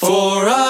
For I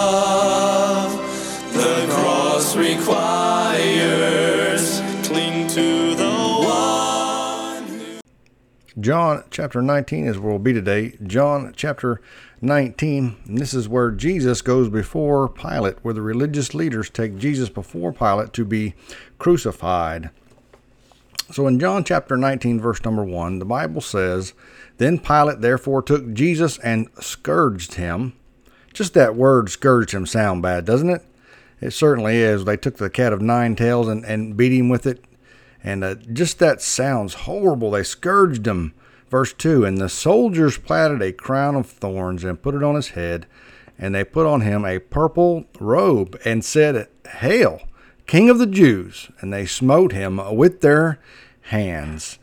Requires. Cling to the one. John chapter 19 is where we'll be today. John chapter 19, and this is where Jesus goes before Pilate, where the religious leaders take Jesus before Pilate to be crucified. So in John chapter 19, verse number 1, the Bible says, Then Pilate therefore took Jesus and scourged him. Just that word scourged him sound bad, doesn't it? It certainly is. They took the cat of nine tails and, and beat him with it. And uh, just that sounds horrible. They scourged him. Verse 2 And the soldiers platted a crown of thorns and put it on his head, and they put on him a purple robe and said, Hail, King of the Jews! And they smote him with their hands.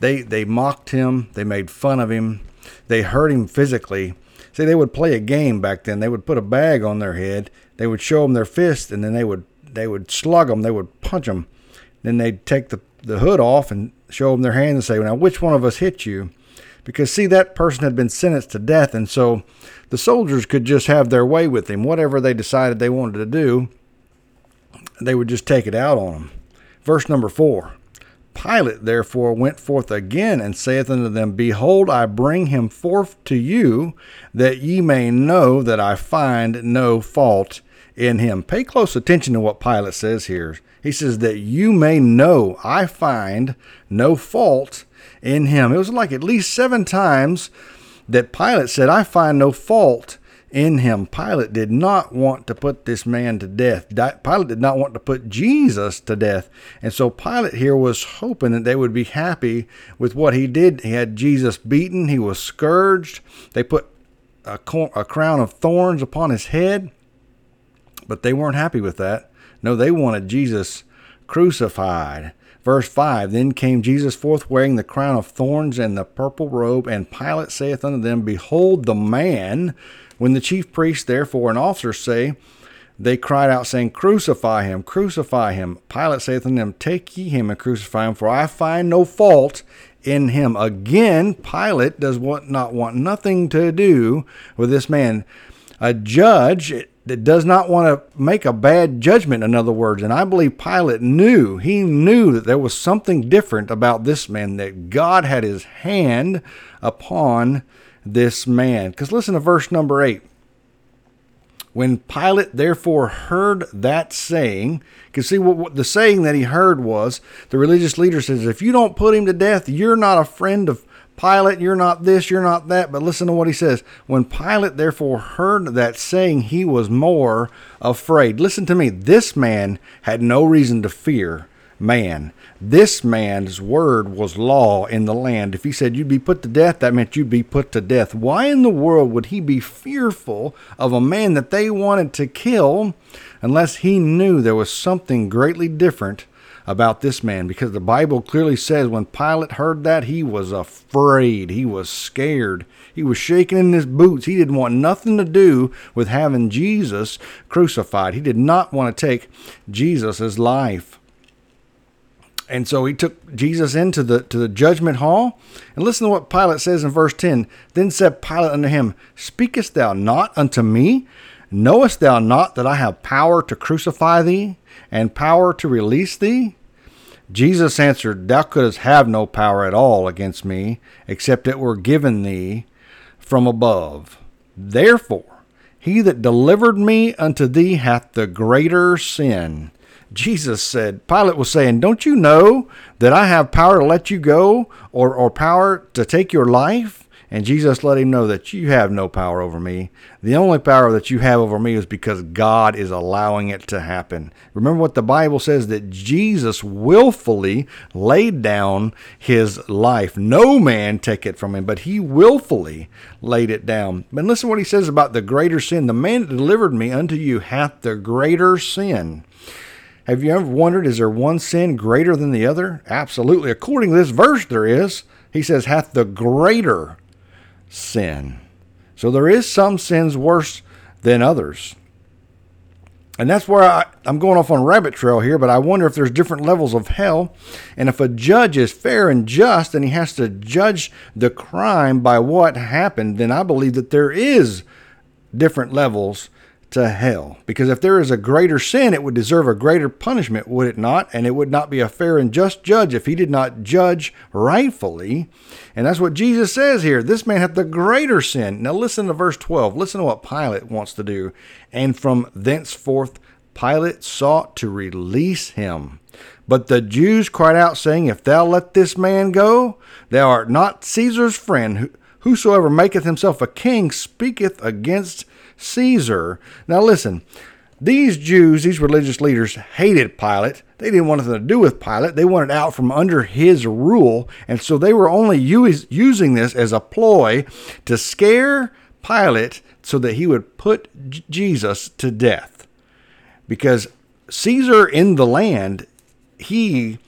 They, they mocked him, they made fun of him, they hurt him physically. See, they would play a game back then. They would put a bag on their head, they would show them their fist, and then they would they would slug them, they would punch them. Then they'd take the, the hood off and show them their hand and say, Now, which one of us hit you? Because, see, that person had been sentenced to death, and so the soldiers could just have their way with him. Whatever they decided they wanted to do, they would just take it out on him. Verse number four Pilate therefore went forth again and saith unto them, Behold, I bring him forth to you, that ye may know that I find no fault in him. Pay close attention to what Pilate says here. He says, That you may know I find no fault in him. It was like at least seven times that Pilate said, I find no fault in him. Pilate did not want to put this man to death. Pilate did not want to put Jesus to death. And so Pilate here was hoping that they would be happy with what he did. He had Jesus beaten, he was scourged. They put a, cor- a crown of thorns upon his head, but they weren't happy with that. No, they wanted Jesus crucified. Verse 5 Then came Jesus forth wearing the crown of thorns and the purple robe, and Pilate saith unto them, Behold the man. When the chief priests, therefore, and officers say, they cried out, saying, Crucify him, crucify him. Pilate saith unto them, Take ye him and crucify him, for I find no fault in him. Again, Pilate does what, not want nothing to do with this man. A judge that does not want to make a bad judgment, in other words. And I believe Pilate knew, he knew that there was something different about this man, that God had his hand upon this man. Because listen to verse number 8. When Pilate therefore heard that saying, because see what, what the saying that he heard was the religious leader says, if you don't put him to death, you're not a friend of Pilate, you're not this, you're not that. But listen to what he says. When Pilate therefore heard that saying, he was more afraid. Listen to me. This man had no reason to fear man. This man's word was law in the land. If he said you'd be put to death, that meant you'd be put to death. Why in the world would he be fearful of a man that they wanted to kill unless he knew there was something greatly different about this man? Because the Bible clearly says when Pilate heard that, he was afraid. He was scared. He was shaking in his boots. He didn't want nothing to do with having Jesus crucified. He did not want to take Jesus' life. And so he took Jesus into the to the judgment hall. And listen to what Pilate says in verse 10. Then said Pilate unto him, Speakest thou not unto me? Knowest thou not that I have power to crucify thee, and power to release thee? Jesus answered, Thou couldst have no power at all against me, except it were given thee from above. Therefore, he that delivered me unto thee hath the greater sin. Jesus said, Pilate was saying, Don't you know that I have power to let you go or, or power to take your life? And Jesus let him know that you have no power over me. The only power that you have over me is because God is allowing it to happen. Remember what the Bible says that Jesus willfully laid down his life. No man take it from him, but he willfully laid it down. But listen what he says about the greater sin. The man that delivered me unto you hath the greater sin. Have you ever wondered, is there one sin greater than the other? Absolutely. According to this verse, there is. He says, hath the greater sin. So there is some sins worse than others. And that's where I, am going off on rabbit trail here, but I wonder if there's different levels of hell. And if a judge is fair and just and he has to judge the crime by what happened, then I believe that there is different levels to hell. Because if there is a greater sin, it would deserve a greater punishment, would it not? And it would not be a fair and just judge if he did not judge rightfully. And that's what Jesus says here. This man hath the greater sin. Now listen to verse 12. Listen to what Pilate wants to do. And from thenceforth Pilate sought to release him. But the Jews cried out, saying, If thou let this man go, thou art not Caesar's friend. Whosoever maketh himself a king speaketh against Caesar. Now listen, these Jews, these religious leaders, hated Pilate. They didn't want anything to do with Pilate. They wanted out from under his rule. And so they were only use, using this as a ploy to scare Pilate so that he would put J- Jesus to death. Because Caesar in the land, he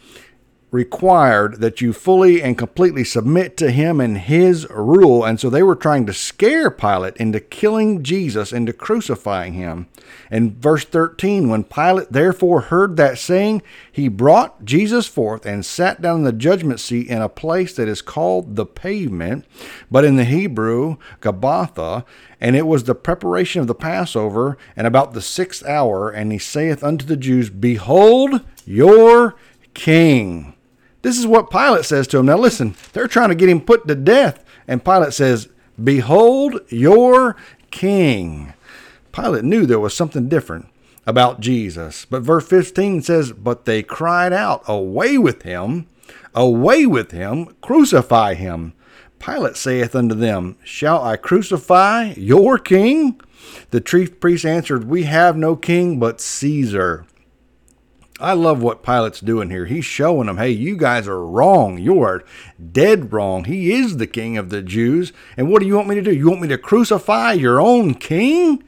required that you fully and completely submit to him and his rule. And so they were trying to scare Pilate into killing Jesus, into crucifying him. In verse 13, when Pilate therefore heard that saying, he brought Jesus forth and sat down in the judgment seat in a place that is called the pavement, but in the Hebrew, Gabbatha. And it was the preparation of the Passover, and about the sixth hour. And he saith unto the Jews, Behold your king. This is what Pilate says to him. Now listen, they're trying to get him put to death. And Pilate says, Behold your king. Pilate knew there was something different about Jesus. But verse 15 says, But they cried out, Away with him, away with him, crucify him. Pilate saith unto them, Shall I crucify your king? The chief priests answered, We have no king but Caesar. I love what Pilate's doing here. He's showing them, hey, you guys are wrong. You are dead wrong. He is the king of the Jews. And what do you want me to do? You want me to crucify your own king?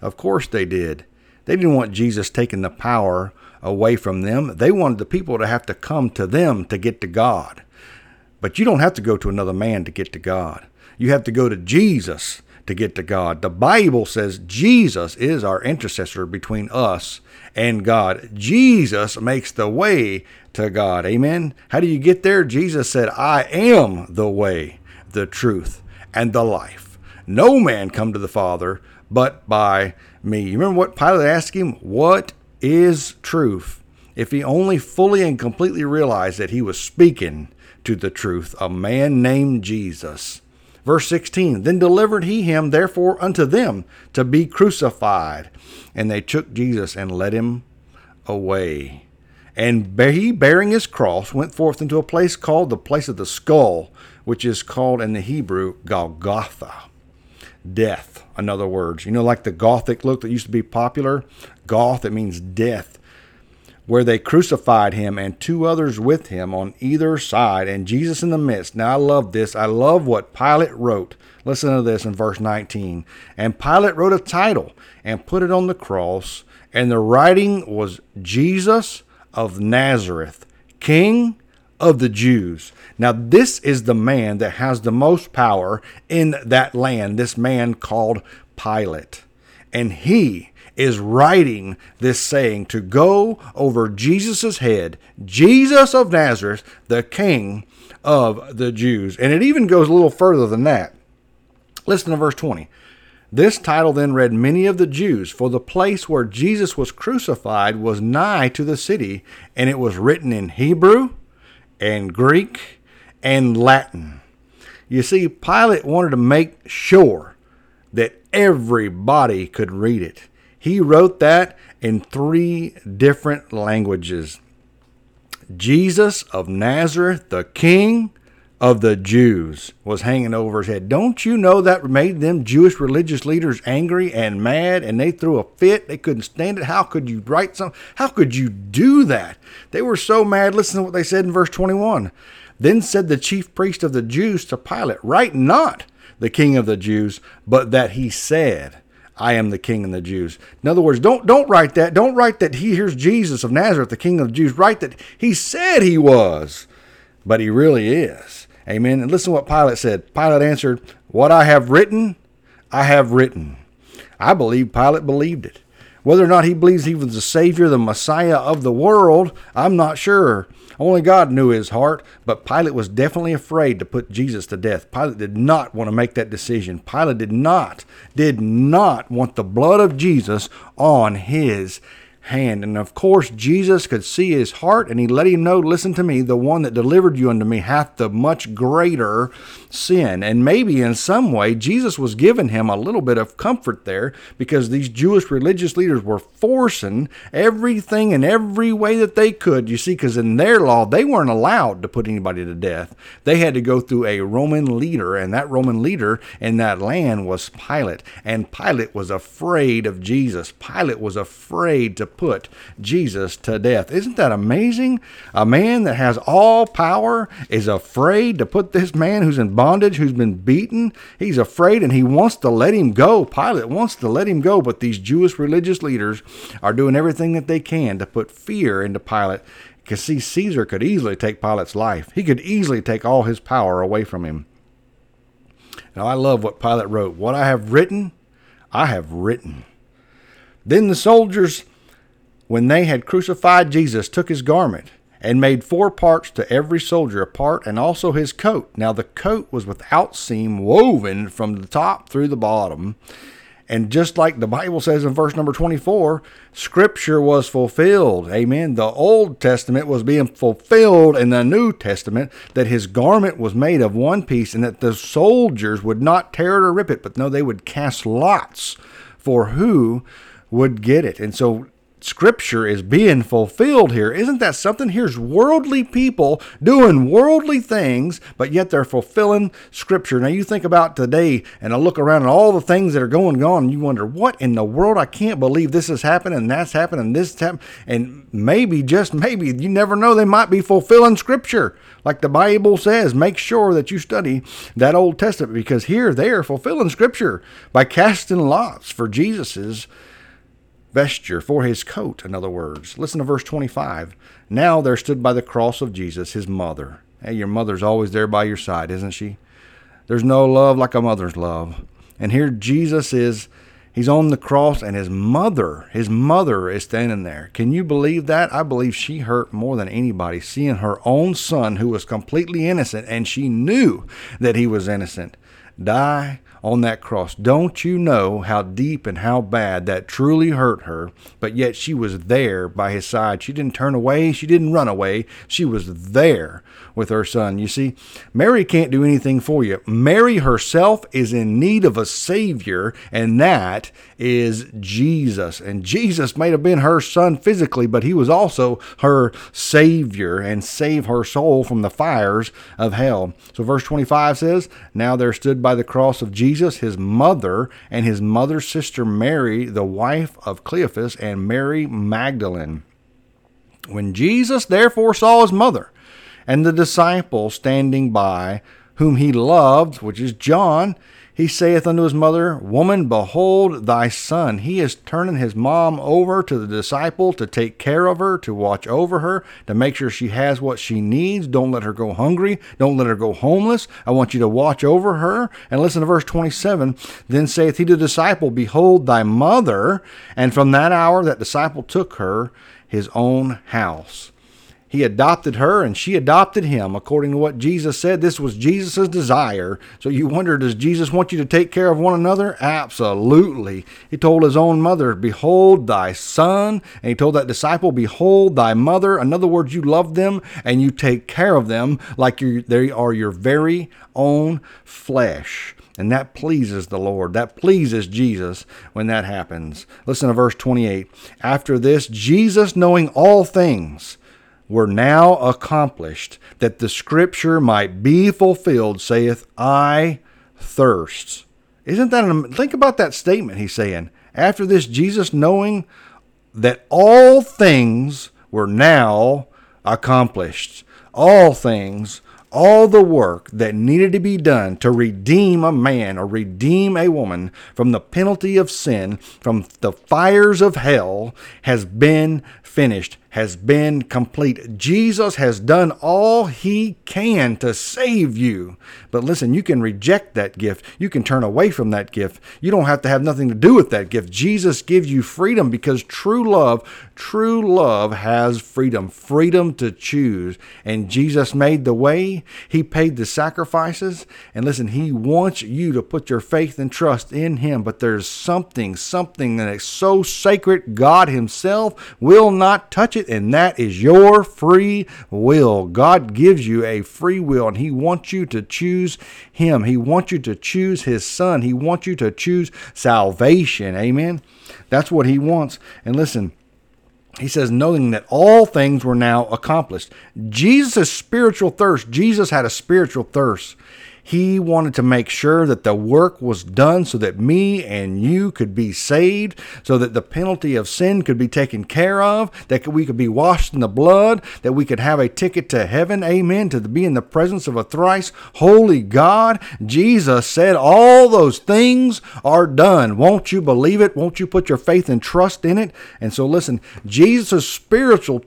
Of course they did. They didn't want Jesus taking the power away from them. They wanted the people to have to come to them to get to God. But you don't have to go to another man to get to God. You have to go to Jesus to get to God. The Bible says Jesus is our intercessor between us and God. Jesus makes the way to God. Amen. How do you get there? Jesus said, I am the way, the truth, and the life. No man come to the Father but by me. You remember what Pilate asked him? What is truth? If he only fully and completely realized that he was speaking to the truth, a man named Jesus. Verse 16 Then delivered he him therefore unto them to be crucified. And they took Jesus and led him away. And he, bearing his cross, went forth into a place called the place of the skull, which is called in the Hebrew Golgotha. Death, in other words. You know, like the Gothic look that used to be popular? Goth, it means death. Where they crucified him and two others with him on either side, and Jesus in the midst. Now, I love this. I love what Pilate wrote. Listen to this in verse 19. And Pilate wrote a title and put it on the cross and the writing was Jesus of Nazareth, King of the Jews. Now, this is the man that has the most power in that land, this man called Pilate. And he is writing this saying to go over Jesus' head, Jesus of Nazareth, the King of the Jews. And it even goes a little further than that. Listen to verse 20. This title then read many of the Jews, for the place where Jesus was crucified was nigh to the city, and it was written in Hebrew and Greek and Latin. You see, Pilate wanted to make sure that everybody could read it. He wrote that, in three different languages Jesus of Nazareth, the King of the Jews, was hanging over his head. Don't you know that made them Jewish religious leaders angry and mad and they threw a fit? They couldn't stand it. How could you write something? How could you do that? They were so mad. Listen to what they said in verse 21. Then said the chief priest of the Jews to Pilate, Write not the king of the Jews, but that he said, I am the king of the Jews. In other words, don't don't write that. Don't write that he here's Jesus of Nazareth, the king of the Jews. Write that he said he was, but he really is. Amen. And listen to what Pilate said. Pilate answered, What I have written, I have written. I believe Pilate believed it. Whether or not he believes he was the Savior, the Messiah of the world, I'm not sure. Only God knew his heart, but Pilate was definitely afraid to put Jesus to death. Pilate did not want to make that decision. Pilate did not, did not want the blood of Jesus on his hand. And of course, Jesus could see his heart, and he let him know, Listen to me, the one that delivered you unto me hath the much greater sin. And maybe in some way, Jesus was giving him a little bit of comfort there because these Jewish religious leaders were forcing everything in every way that they could. You see, because in their law, they weren't allowed to put anybody to death. They had to go through a Roman leader, and that Roman leader in that land was Pilate. And Pilate was afraid of Jesus. Pilate was afraid to put Jesus to death. Isn't that amazing? A man that has all power is afraid to put this man who's in bondage, who's been beaten, he's afraid and he wants to let him go. Pilate wants to let him go, but these Jewish religious leaders are doing everything that they can to put fear into Pilate. Because see, Caesar could easily take Pilate's life. He could easily take all his power away from him. Now I love what Pilate wrote. What I have written, I have written. Then the soldiers when they had crucified Jesus, took his garment and made four parts to every soldier a part, and also his coat. Now the coat was without seam, woven from the top through the bottom. And just like the Bible says in verse number 24, Scripture was fulfilled. Amen. The Old Testament was being fulfilled in the New Testament, that his garment was made of one piece, and that the soldiers would not tear it or rip it, but no, they would cast lots for who would get it. And so scripture is being fulfilled here. Isn't that something? Here's worldly people doing worldly things, but yet they're fulfilling scripture. Now you think about today and I look around and all the things that are going on and you wonder, what in the world? I can't believe this is happening and that's happening and this happening. And maybe, just maybe, you never know, they might be fulfilling scripture. Like the Bible says, make sure that you study that Old Testament because here they are fulfilling scripture by casting lots for Jesus's vesture, for his coat, in other words. Listen to verse 25. Now there stood by the cross of Jesus his mother. Hey, your mother's always there by your side, isn't she? There's no love like a mother's love. And here Jesus is, he's on the cross, and his mother, his mother is standing there. Can you believe that? I believe she hurt more than anybody, seeing her own son, who was completely innocent, and she knew that he was innocent, die on that cross. Don't you know how deep and how bad that truly hurt her? But yet she was there by his side. She didn't turn away, she didn't run away. She was there with her son. You see, Mary can't do anything for you. Mary herself is in need of a Savior, and that is Jesus. And Jesus may have been her son physically, but he was also her Savior and save her soul from the fires of hell. So, verse 25 says, Now there stood by the cross of Jesus his mother and his mother's sister Mary, the wife of Cleophas, and Mary Magdalene. When Jesus therefore saw his mother, and the disciple standing by, whom he loved, which is John, he saith unto his mother, Woman, behold thy son. He is turning his mom over to the disciple to take care of her, to watch over her, to make sure she has what she needs. Don't let her go hungry. Don't let her go homeless. I want you to watch over her. And listen to verse 27. Then saith he to the disciple, Behold thy mother. And from that hour that disciple took her his own house. He adopted her and she adopted him, according to what Jesus said. This was Jesus' desire. So you wonder, does Jesus want you to take care of one another? Absolutely. He told his own mother, Behold thy son. And he told that disciple, Behold thy mother. In other words, you love them and you take care of them like they are your very own flesh. And that pleases the Lord. That pleases Jesus when that happens. Listen to verse 28. After this, Jesus, knowing all things, were now accomplished, that the scripture might be fulfilled, saith, I thirst. Isn't that, an, think about that statement he's saying. After this, Jesus, knowing that all things were now accomplished, all things all the work that needed to be done to redeem a man or redeem a woman from the penalty of sin, from the fires of hell, has been finished, has been complete. Jesus has done all he can to save you. But listen, you can reject that gift. You can turn away from that gift. You don't have to have nothing to do with that gift. Jesus gives you freedom because true love, true love has freedom, freedom to choose. And Jesus made the way, he paid the sacrifices. And listen, he wants you to put your faith and trust in him. But there's something, something that is so sacred, God himself will not touch it, and that is your free will. God gives you a free will, and He wants you to choose Him. He wants you to choose His Son. He wants you to choose salvation. Amen. That's what He wants. And listen, he says, knowing that all things were now accomplished. Jesus' spiritual thirst, Jesus had a spiritual thirst. He wanted to make sure that the work was done so that me and you could be saved, so that the penalty of sin could be taken care of, that we could be washed in the blood, that we could have a ticket to heaven. Amen. To be in the presence of a thrice holy God. Jesus said, All those things are done. Won't you believe it? Won't you put your faith and trust in it? And so, listen, Jesus' spiritual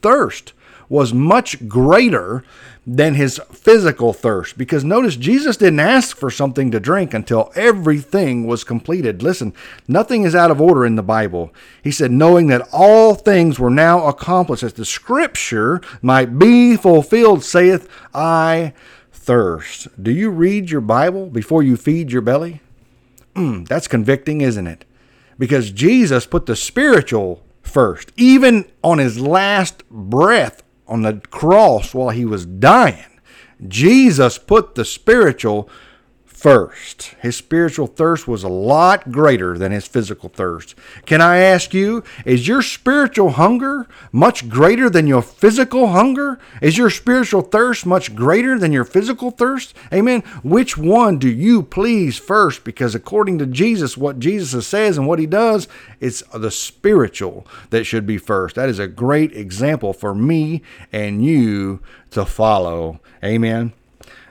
thirst was much greater than his physical thirst. Because notice, Jesus didn't ask for something to drink until everything was completed. Listen, nothing is out of order in the Bible. He said, knowing that all things were now accomplished, as the scripture might be fulfilled, saith, I thirst. Do you read your Bible before you feed your belly? Mm, that's convicting, isn't it? Because Jesus put the spiritual first. Even on his last breath on the cross while he was dying, Jesus put the spiritual first. His spiritual thirst was a lot greater than his physical thirst. Can I ask you, is your spiritual hunger much greater than your physical hunger? Is your spiritual thirst much greater than your physical thirst? Amen. Which one do you please first? Because according to Jesus, what Jesus says and what he does, it's the spiritual that should be first. That is a great example for me and you to follow. Amen.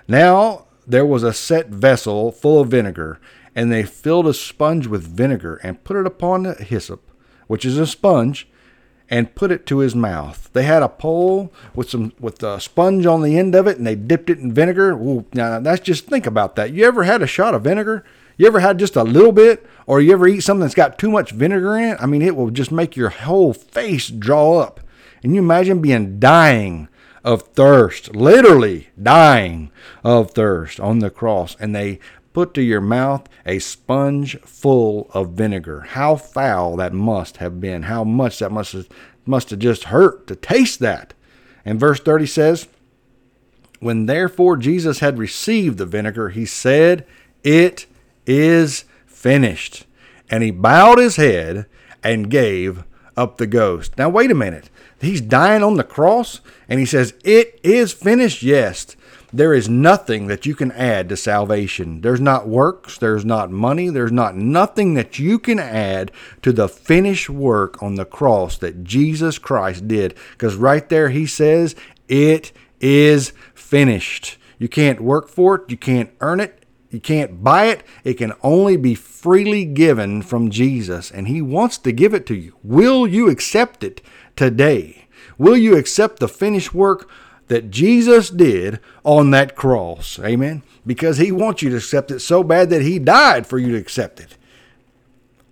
Now, there was a set vessel full of vinegar, and they filled a sponge with vinegar and put it upon the hyssop, which is a sponge, and put it to his mouth. They had a pole with some with a sponge on the end of it, and they dipped it in vinegar. Ooh, now that's just think about that. You ever had a shot of vinegar? You ever had just a little bit, or you ever eat something that's got too much vinegar in it? I mean, it will just make your whole face draw up. And you imagine being dying of thirst, literally dying of thirst on the cross, and they put to your mouth a sponge full of vinegar. How foul that must have been. How much that must have, must have just hurt to taste that. And verse 30 says, When therefore Jesus had received the vinegar, he said, It is finished. And he bowed his head and gave up the ghost. Now, wait a minute. He's dying on the cross and he says, It is finished. Yes. There is nothing that you can add to salvation. There's not works, there's not money, there's not nothing that you can add to the finished work on the cross that Jesus Christ did. Because right there he says, It is finished. You can't work for it, you can't earn it, you can't buy it. It can only be freely given from Jesus, and He wants to give it to you. Will you accept it today? Will you accept the finished work that Jesus did on that cross? Amen. Because He wants you to accept it so bad that He died for you to accept it.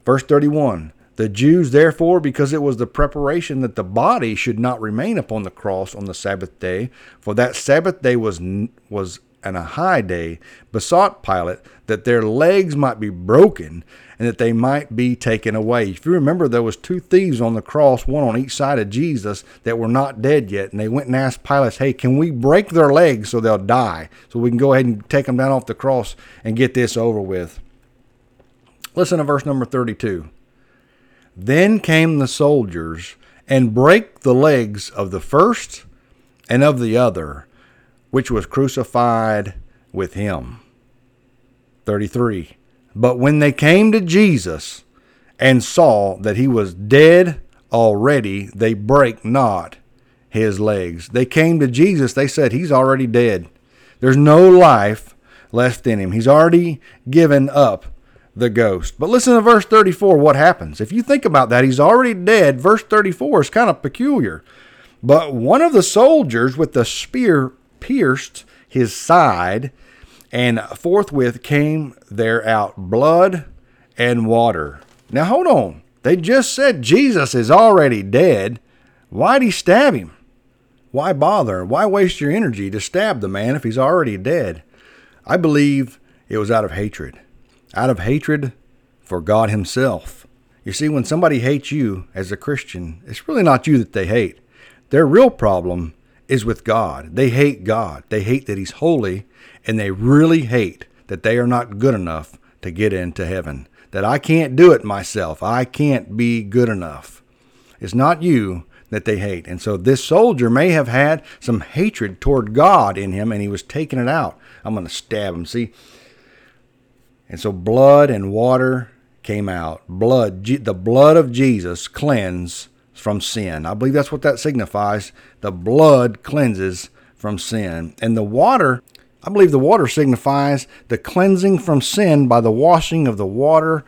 Verse 31 The Jews, therefore, because it was the preparation that the body should not remain upon the cross on the Sabbath day, for that Sabbath day was, was and a high day, besought Pilate that their legs might be broken and that they might be taken away. If you remember, there was two thieves on the cross, one on each side of Jesus, that were not dead yet, and they went and asked Pilate, "Hey, can we break their legs so they'll die, so we can go ahead and take them down off the cross and get this over with?" Listen to verse number thirty-two. Then came the soldiers and brake the legs of the first and of the other, which was crucified with him. 33. But when they came to Jesus and saw that he was dead already, they brake not his legs. They came to Jesus, they said, He's already dead. There's no life left in him. He's already given up the ghost. But listen to verse 34, what happens. If you think about that, he's already dead. Verse 34 is kind of peculiar. But one of the soldiers with the spear pierced his side, and forthwith came there out blood and water. Now hold on. They just said Jesus is already dead. Why'd he stab him? Why bother? Why waste your energy to stab the man if he's already dead? I believe it was out of hatred out of hatred for God Himself. You see, when somebody hates you as a Christian, it's really not you that they hate. Their real problem is with God. They hate God. They hate that He's holy, and they really hate that they are not good enough to get into heaven. That I can't do it myself. I can't be good enough. It's not you that they hate. And so this soldier may have had some hatred toward God in him, and he was taking it out. I'm going to stab him. See, and so blood and water came out. Blood, the blood of Jesus cleanses from sin. I believe that's what that signifies. The blood cleanses from sin. And the water, I believe the water signifies the cleansing from sin by the washing of the water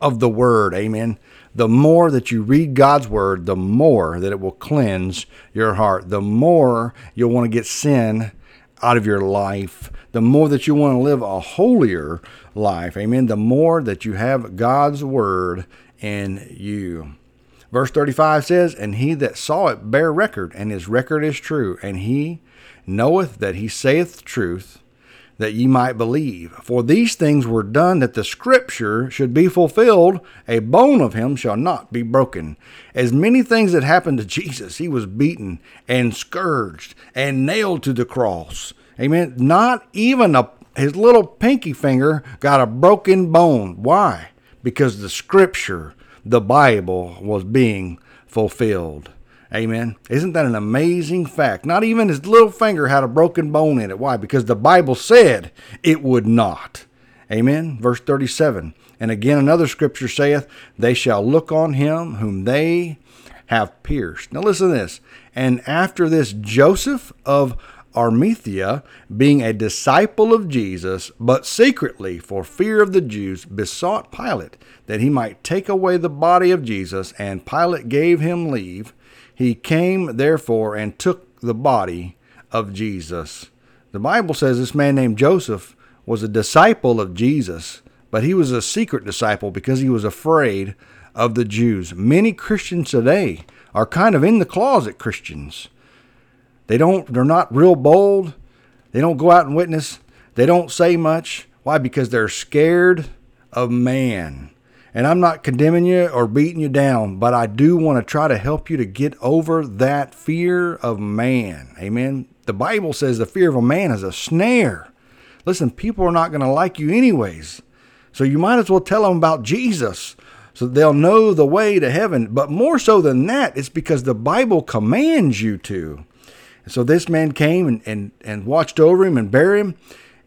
of the word. Amen. The more that you read God's word, the more that it will cleanse your heart. The more you'll want to get sin out of your life, the more that you want to live a holier life. Amen. The more that you have God's word in you. Verse 35 says, And he that saw it bare record, and his record is true, and he knoweth that he saith truth, that ye might believe. For these things were done that the scripture should be fulfilled, a bone of him shall not be broken. As many things that happened to Jesus, he was beaten and scourged and nailed to the cross. Amen. Not even a his little pinky finger got a broken bone. Why? Because the scripture, the Bible, was being fulfilled. Amen. Isn't that an amazing fact? Not even his little finger had a broken bone in it. Why? Because the Bible said it would not. Amen. Verse 37. And again, another scripture saith, They shall look on him whom they have pierced. Now listen to this. And after this, Joseph of Arimathea, being a disciple of Jesus, but secretly for fear of the Jews, besought Pilate that he might take away the body of Jesus, and Pilate gave him leave. He came therefore and took the body of Jesus. The Bible says this man named Joseph was a disciple of Jesus, but he was a secret disciple because he was afraid of the Jews. Many Christians today are kind of in the closet Christians. They don't they're not real bold. They don't go out and witness. They don't say much. Why? Because they're scared of man. And I'm not condemning you or beating you down, but I do want to try to help you to get over that fear of man. Amen. The Bible says the fear of a man is a snare. Listen, people are not going to like you anyways. So you might as well tell them about Jesus so they'll know the way to heaven. But more so than that, it's because the Bible commands you to. And so this man came and, and, and watched over him and buried him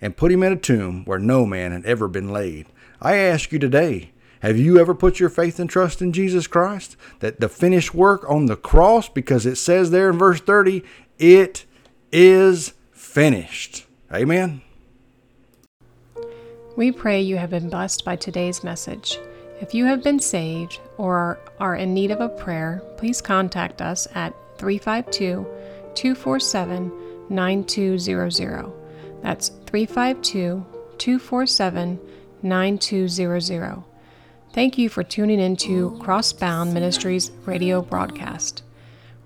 and put him in a tomb where no man had ever been laid. I ask you today, have you ever put your faith and trust in Jesus Christ? That the finished work on the cross, because it says there in verse 30, it is finished. Amen. We pray you have been blessed by today's message. If you have been saved or are in need of a prayer, please contact us at 352 247 9200. That's 352 247 9200. Thank you for tuning into Crossbound Ministries radio broadcast.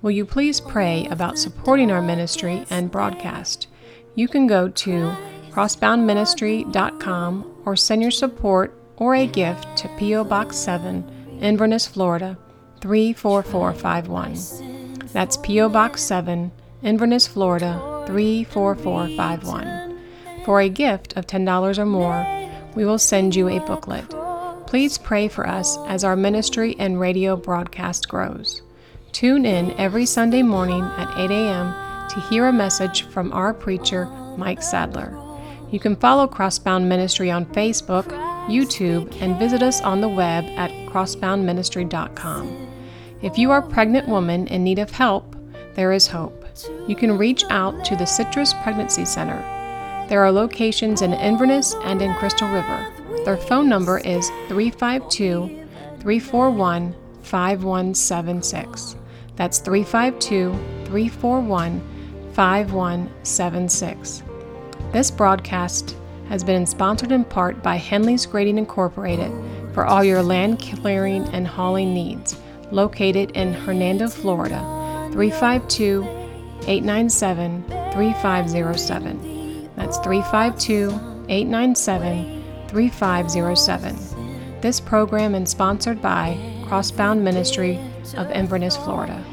Will you please pray about supporting our ministry and broadcast? You can go to crossboundministry.com or send your support or a gift to P.O. Box 7, Inverness, Florida 34451. That's P.O. Box 7, Inverness, Florida 34451. For a gift of $10 or more, we will send you a booklet. Please pray for us as our ministry and radio broadcast grows. Tune in every Sunday morning at 8 a.m. to hear a message from our preacher, Mike Sadler. You can follow Crossbound Ministry on Facebook, YouTube, and visit us on the web at crossboundministry.com. If you are a pregnant woman in need of help, there is hope. You can reach out to the Citrus Pregnancy Center. There are locations in Inverness and in Crystal River. Their phone number is 352 341 5176. That's 352 341 5176. This broadcast has been sponsored in part by Henley's Grading Incorporated for all your land clearing and hauling needs, located in Hernando, Florida, 352 897 3507. That's 352 897 3507. This program is sponsored by Crossbound Ministry of Inverness, Florida.